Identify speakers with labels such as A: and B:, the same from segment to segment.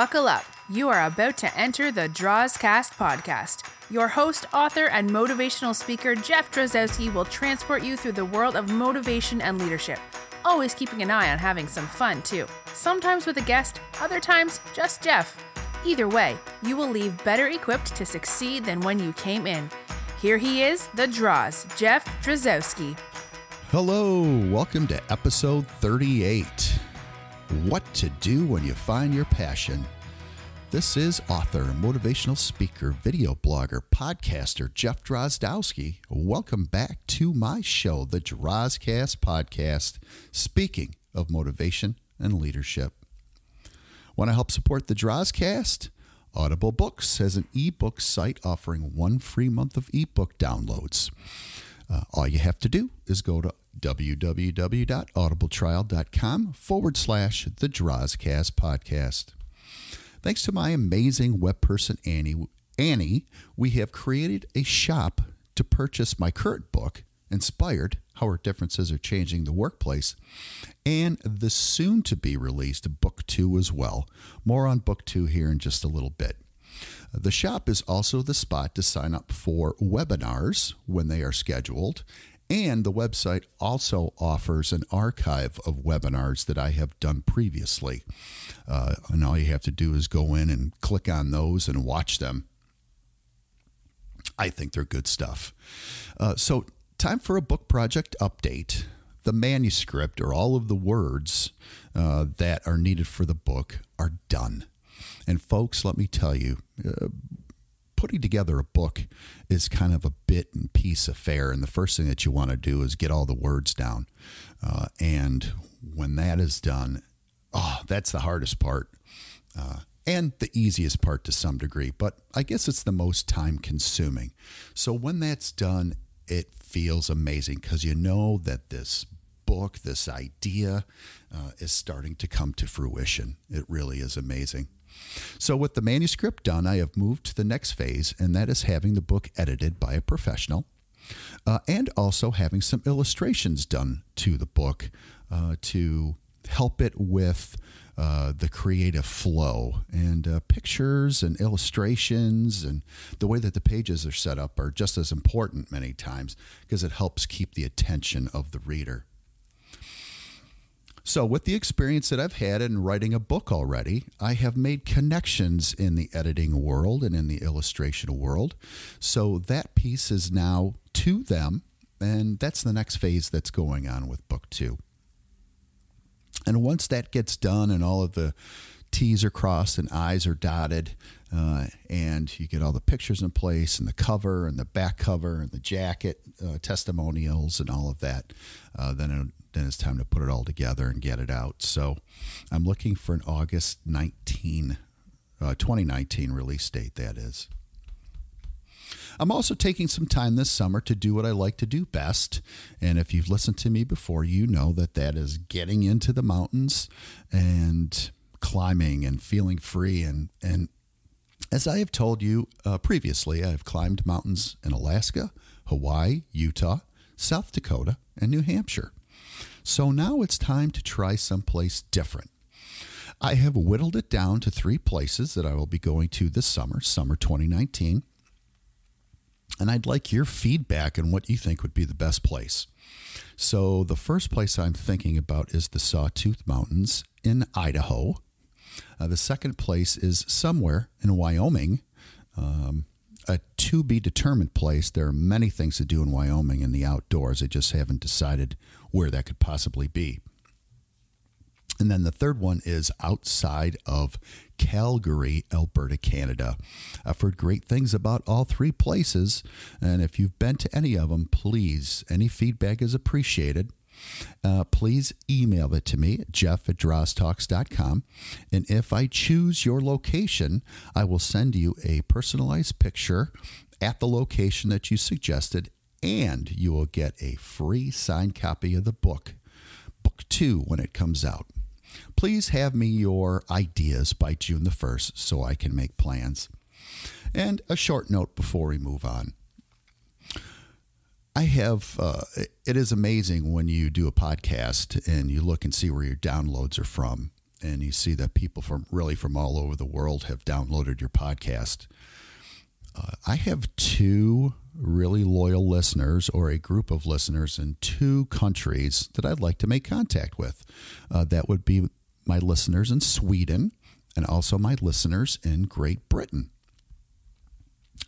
A: Buckle up. You are about to enter the Drozcast podcast. Your host, author, and motivational speaker, Jeff Drozdowski, will transport you through the world of motivation and leadership, always keeping an eye on having some fun, too. Sometimes with a guest, other times just Jeff. Either way, you will leave better equipped to succeed than when you came in. Here he is, the Droz, Jeff Drozdowski.
B: Hello, welcome to episode 38 What to Do When You Find Your Passion. This is author, motivational speaker, video blogger, podcaster Jeff Drozdowski. Welcome back to my show, the Drozcast Podcast, speaking of motivation and leadership. Want to help support the Drozcast? Audible Books has an ebook site offering one free month of ebook downloads. Uh, all you have to do is go to www.audibletrial.com forward slash the Drozcast podcast. Thanks to my amazing web person, Annie, Annie, we have created a shop to purchase my current book, Inspired How Our Differences Are Changing the Workplace, and the soon to be released book two as well. More on book two here in just a little bit. The shop is also the spot to sign up for webinars when they are scheduled. And the website also offers an archive of webinars that I have done previously. Uh, and all you have to do is go in and click on those and watch them. I think they're good stuff. Uh, so, time for a book project update. The manuscript or all of the words uh, that are needed for the book are done. And folks, let me tell you, uh, putting together a book is kind of a bit and piece affair. And the first thing that you want to do is get all the words down. Uh, and when that is done, oh, that's the hardest part. Uh, and the easiest part to some degree, but I guess it's the most time consuming. So when that's done, it feels amazing because you know that this book, this idea, uh, is starting to come to fruition. It really is amazing. So, with the manuscript done, I have moved to the next phase, and that is having the book edited by a professional uh, and also having some illustrations done to the book uh, to help it with uh, the creative flow and uh, pictures and illustrations and the way that the pages are set up are just as important many times because it helps keep the attention of the reader. So, with the experience that I've had in writing a book already, I have made connections in the editing world and in the illustration world. So, that piece is now to them, and that's the next phase that's going on with book two. And once that gets done and all of the T's are crossed and I's are dotted, uh, and you get all the pictures in place and the cover and the back cover and the jacket uh, testimonials and all of that, uh, then then it's time to put it all together and get it out. So I'm looking for an August 19, uh, 2019 release date. That is. I'm also taking some time this summer to do what I like to do best. And if you've listened to me before, you know that that is getting into the mountains and climbing and feeling free and and as I have told you uh, previously, I've climbed mountains in Alaska, Hawaii, Utah, South Dakota, and New Hampshire. So now it's time to try someplace different. I have whittled it down to three places that I will be going to this summer, summer 2019. And I'd like your feedback on what you think would be the best place. So, the first place I'm thinking about is the Sawtooth Mountains in Idaho. Uh, the second place is somewhere in Wyoming, um, a to be determined place. There are many things to do in Wyoming in the outdoors. I just haven't decided where that could possibly be. And then the third one is outside of Calgary, Alberta, Canada. I've heard great things about all three places. And if you've been to any of them, please, any feedback is appreciated. Uh, please email it to me, jeff at droztalks.com. And if I choose your location, I will send you a personalized picture at the location that you suggested, and you will get a free signed copy of the book, book two, when it comes out. Please have me your ideas by June the 1st so I can make plans. And a short note before we move on. I have, uh, it is amazing when you do a podcast and you look and see where your downloads are from. and you see that people from really from all over the world have downloaded your podcast. Uh, I have two really loyal listeners or a group of listeners in two countries that I'd like to make contact with. Uh, that would be my listeners in Sweden and also my listeners in Great Britain.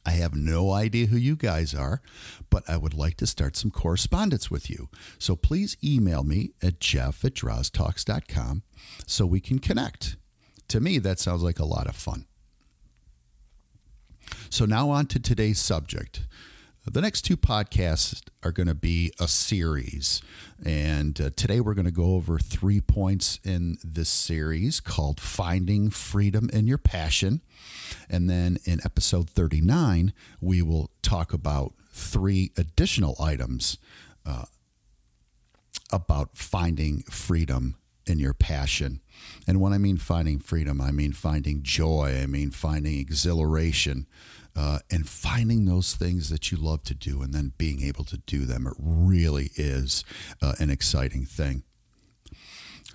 B: I have no idea who you guys are, but I would like to start some correspondence with you. So please email me at jeff at droztalks.com so we can connect. To me, that sounds like a lot of fun. So now on to today's subject. The next two podcasts are going to be a series. And uh, today we're going to go over three points in this series called Finding Freedom in Your Passion. And then in episode 39, we will talk about three additional items uh, about finding freedom in your passion. And when I mean finding freedom, I mean finding joy, I mean finding exhilaration, uh, and finding those things that you love to do and then being able to do them. It really is uh, an exciting thing.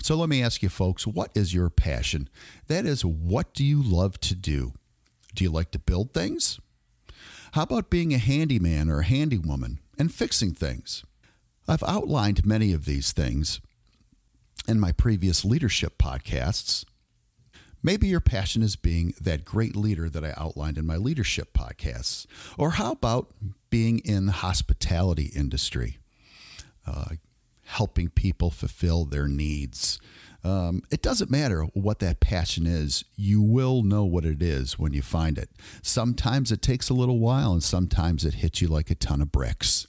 B: So let me ask you, folks, what is your passion? That is, what do you love to do? Do you like to build things? How about being a handyman or a handywoman and fixing things? I've outlined many of these things in my previous leadership podcasts, Maybe your passion is being that great leader that I outlined in my leadership podcasts. Or how about being in the hospitality industry, uh, helping people fulfill their needs? Um, it doesn't matter what that passion is, you will know what it is when you find it. Sometimes it takes a little while, and sometimes it hits you like a ton of bricks.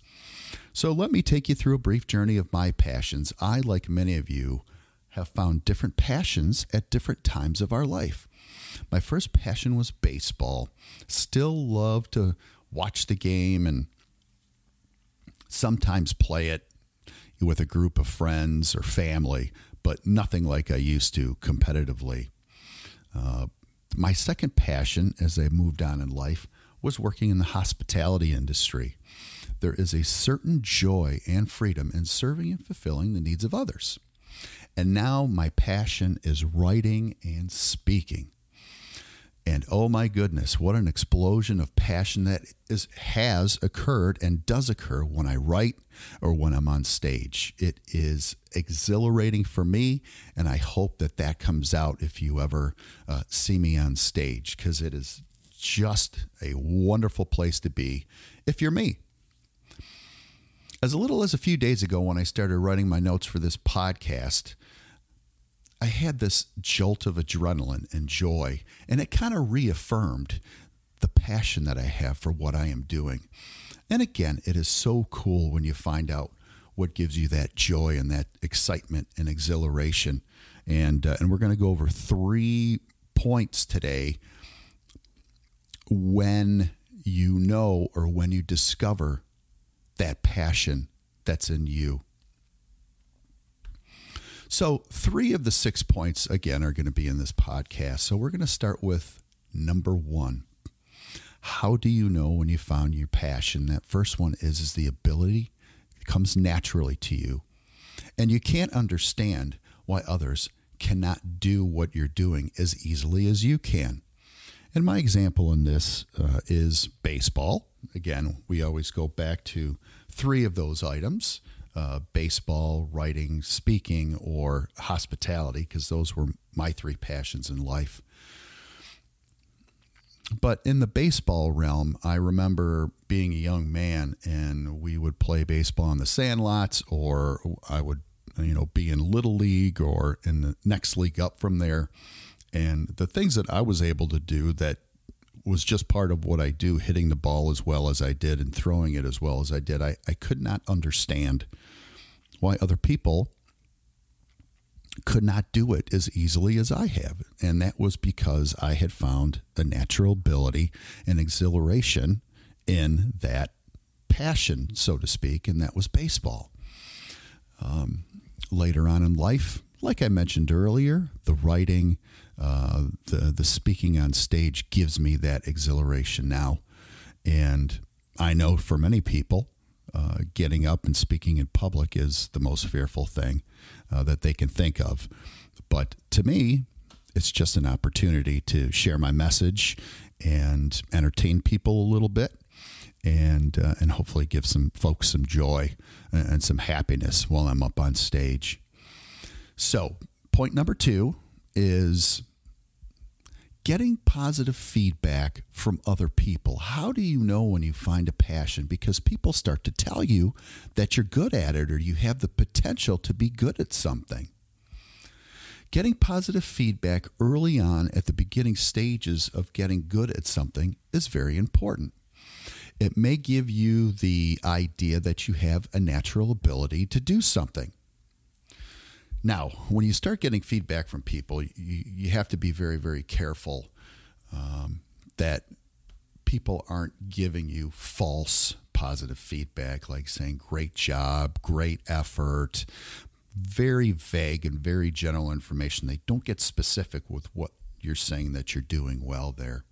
B: So, let me take you through a brief journey of my passions. I, like many of you, have found different passions at different times of our life. My first passion was baseball. Still love to watch the game and sometimes play it with a group of friends or family, but nothing like I used to competitively. Uh, my second passion as I moved on in life was working in the hospitality industry. There is a certain joy and freedom in serving and fulfilling the needs of others. And now my passion is writing and speaking. And oh my goodness, what an explosion of passion that is has occurred and does occur when I write or when I'm on stage. It is exhilarating for me, and I hope that that comes out if you ever uh, see me on stage because it is just a wonderful place to be if you're me. As little as a few days ago, when I started writing my notes for this podcast, I had this jolt of adrenaline and joy, and it kind of reaffirmed the passion that I have for what I am doing. And again, it is so cool when you find out what gives you that joy and that excitement and exhilaration. And, uh, and we're going to go over three points today when you know or when you discover that passion that's in you. So, three of the six points, again, are going to be in this podcast. So, we're going to start with number one. How do you know when you found your passion? That first one is, is the ability it comes naturally to you. And you can't understand why others cannot do what you're doing as easily as you can. And my example in this uh, is baseball. Again, we always go back to three of those items uh, baseball, writing, speaking, or hospitality, because those were my three passions in life. But in the baseball realm, I remember being a young man and we would play baseball in the sandlots, or I would, you know, be in Little League or in the next league up from there. And the things that I was able to do that was just part of what I do, hitting the ball as well as I did and throwing it as well as I did. I, I could not understand why other people could not do it as easily as I have. And that was because I had found a natural ability and exhilaration in that passion, so to speak, and that was baseball. Um, later on in life, like I mentioned earlier, the writing, uh, the the speaking on stage gives me that exhilaration now, and I know for many people, uh, getting up and speaking in public is the most fearful thing uh, that they can think of. But to me, it's just an opportunity to share my message and entertain people a little bit and uh, and hopefully give some folks some joy and some happiness while I'm up on stage. So, point number 2 is getting positive feedback from other people. How do you know when you find a passion? Because people start to tell you that you're good at it or you have the potential to be good at something. Getting positive feedback early on at the beginning stages of getting good at something is very important. It may give you the idea that you have a natural ability to do something. Now, when you start getting feedback from people, you, you have to be very, very careful um, that people aren't giving you false positive feedback, like saying, great job, great effort, very vague and very general information. They don't get specific with what you're saying that you're doing well there.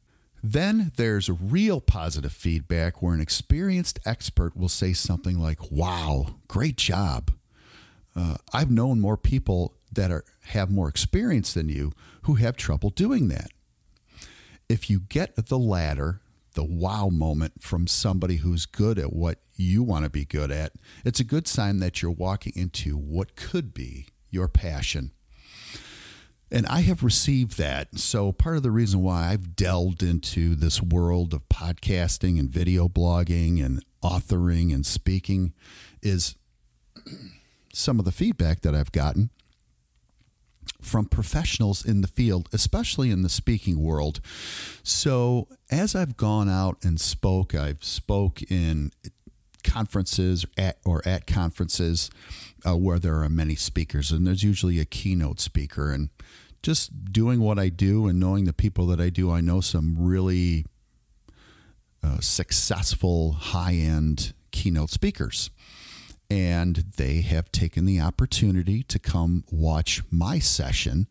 B: Then there's real positive feedback where an experienced expert will say something like, Wow, great job uh, I've known more people that are have more experience than you who have trouble doing that. If you get the latter, the wow moment from somebody who's good at what you want to be good at, it's a good sign that you're walking into what could be your passion. And I have received that. So, part of the reason why I've delved into this world of podcasting and video blogging and authoring and speaking is some of the feedback that I've gotten from professionals in the field, especially in the speaking world. So, as I've gone out and spoke, I've spoke in conferences at, or at conferences uh, where there are many speakers, and there's usually a keynote speaker. And just doing what I do and knowing the people that I do, I know some really uh, successful high end keynote speakers and they have taken the opportunity to come watch my session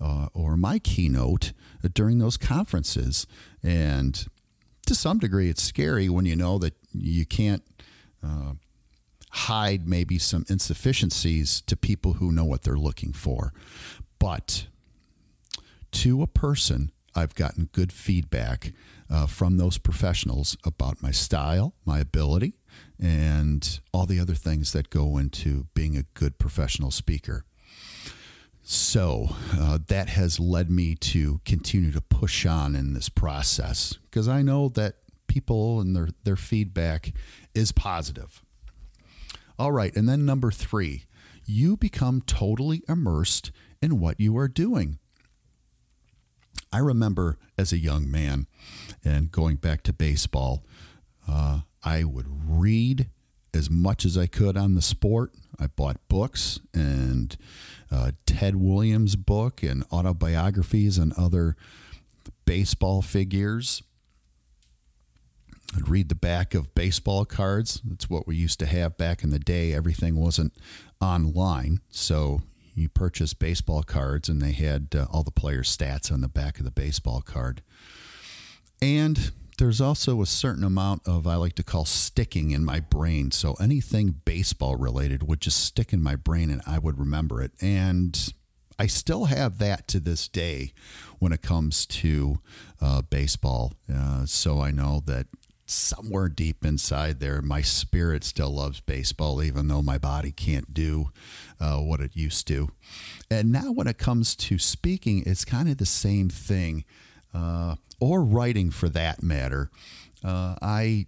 B: uh, or my keynote during those conferences. And to some degree, it's scary when you know that you can't uh, hide maybe some insufficiencies to people who know what they're looking for. But to a person, I've gotten good feedback uh, from those professionals about my style, my ability, and all the other things that go into being a good professional speaker. So uh, that has led me to continue to push on in this process because I know that people and their, their feedback is positive. All right. And then number three, you become totally immersed in what you are doing. I remember as a young man and going back to baseball, uh, I would read as much as I could on the sport. I bought books and uh, Ted Williams' book and autobiographies and other baseball figures. I'd read the back of baseball cards. That's what we used to have back in the day. Everything wasn't online. So you purchased baseball cards and they had uh, all the players' stats on the back of the baseball card. And there's also a certain amount of I like to call sticking in my brain. So anything baseball related would just stick in my brain and I would remember it. And I still have that to this day when it comes to uh, baseball. Uh, so I know that somewhere deep inside there, my spirit still loves baseball, even though my body can't do uh, what it used to. And now, when it comes to speaking, it's kind of the same thing. Uh, or writing for that matter. Uh, I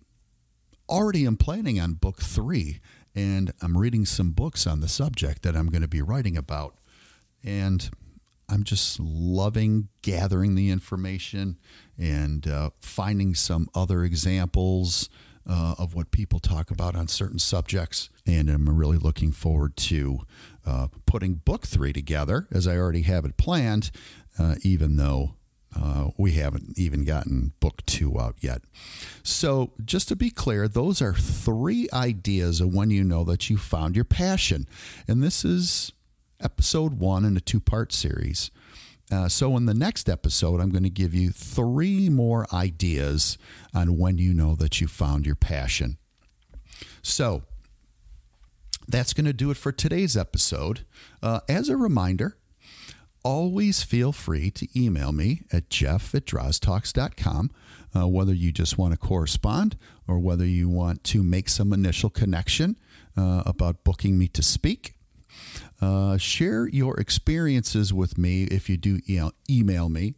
B: already am planning on book three, and I'm reading some books on the subject that I'm going to be writing about. And I'm just loving gathering the information and uh, finding some other examples uh, of what people talk about on certain subjects. And I'm really looking forward to uh, putting book three together as I already have it planned, uh, even though uh, we haven't even gotten book two out yet. So, just to be clear, those are three ideas of when you know that you found your passion. And this is episode one in a two part series. Uh, so, in the next episode, I'm going to give you three more ideas on when you know that you found your passion. So, that's going to do it for today's episode. Uh, as a reminder, always feel free to email me at jeff at droztalks.com, uh, whether you just want to correspond or whether you want to make some initial connection uh, about booking me to speak. Uh, share your experiences with me if you do email me.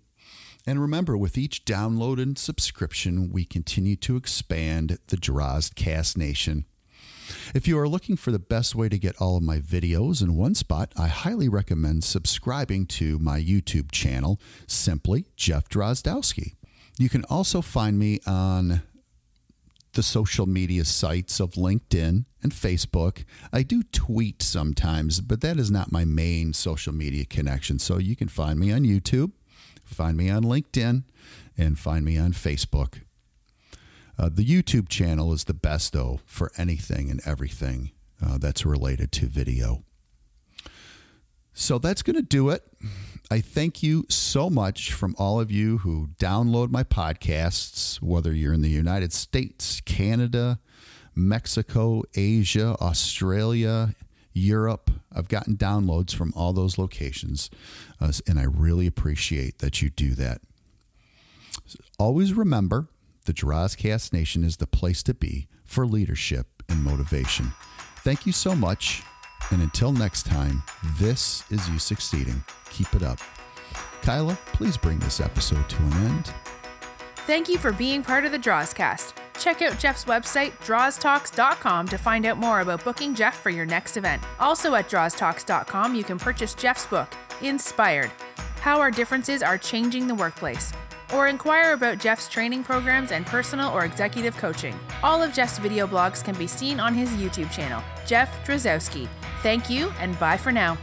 B: And remember, with each download and subscription, we continue to expand the Drozcast Nation. If you are looking for the best way to get all of my videos in one spot, I highly recommend subscribing to my YouTube channel, simply Jeff Drozdowski. You can also find me on the social media sites of LinkedIn and Facebook. I do tweet sometimes, but that is not my main social media connection. So you can find me on YouTube, find me on LinkedIn, and find me on Facebook. Uh, the YouTube channel is the best, though, for anything and everything uh, that's related to video. So that's going to do it. I thank you so much from all of you who download my podcasts, whether you're in the United States, Canada, Mexico, Asia, Australia, Europe. I've gotten downloads from all those locations, uh, and I really appreciate that you do that. Always remember the Drozcast Nation is the place to be for leadership and motivation. Thank you so much. And until next time, this is you succeeding. Keep it up. Kyla, please bring this episode to an end.
A: Thank you for being part of the Drozcast. Check out Jeff's website, droztalks.com, to find out more about booking Jeff for your next event. Also at droztalks.com, you can purchase Jeff's book, Inspired How Our Differences Are Changing the Workplace, or inquire about Jeff's training programs and personal or executive coaching. All of Jeff's video blogs can be seen on his YouTube channel, Jeff Drozdowski. Thank you, and bye for now.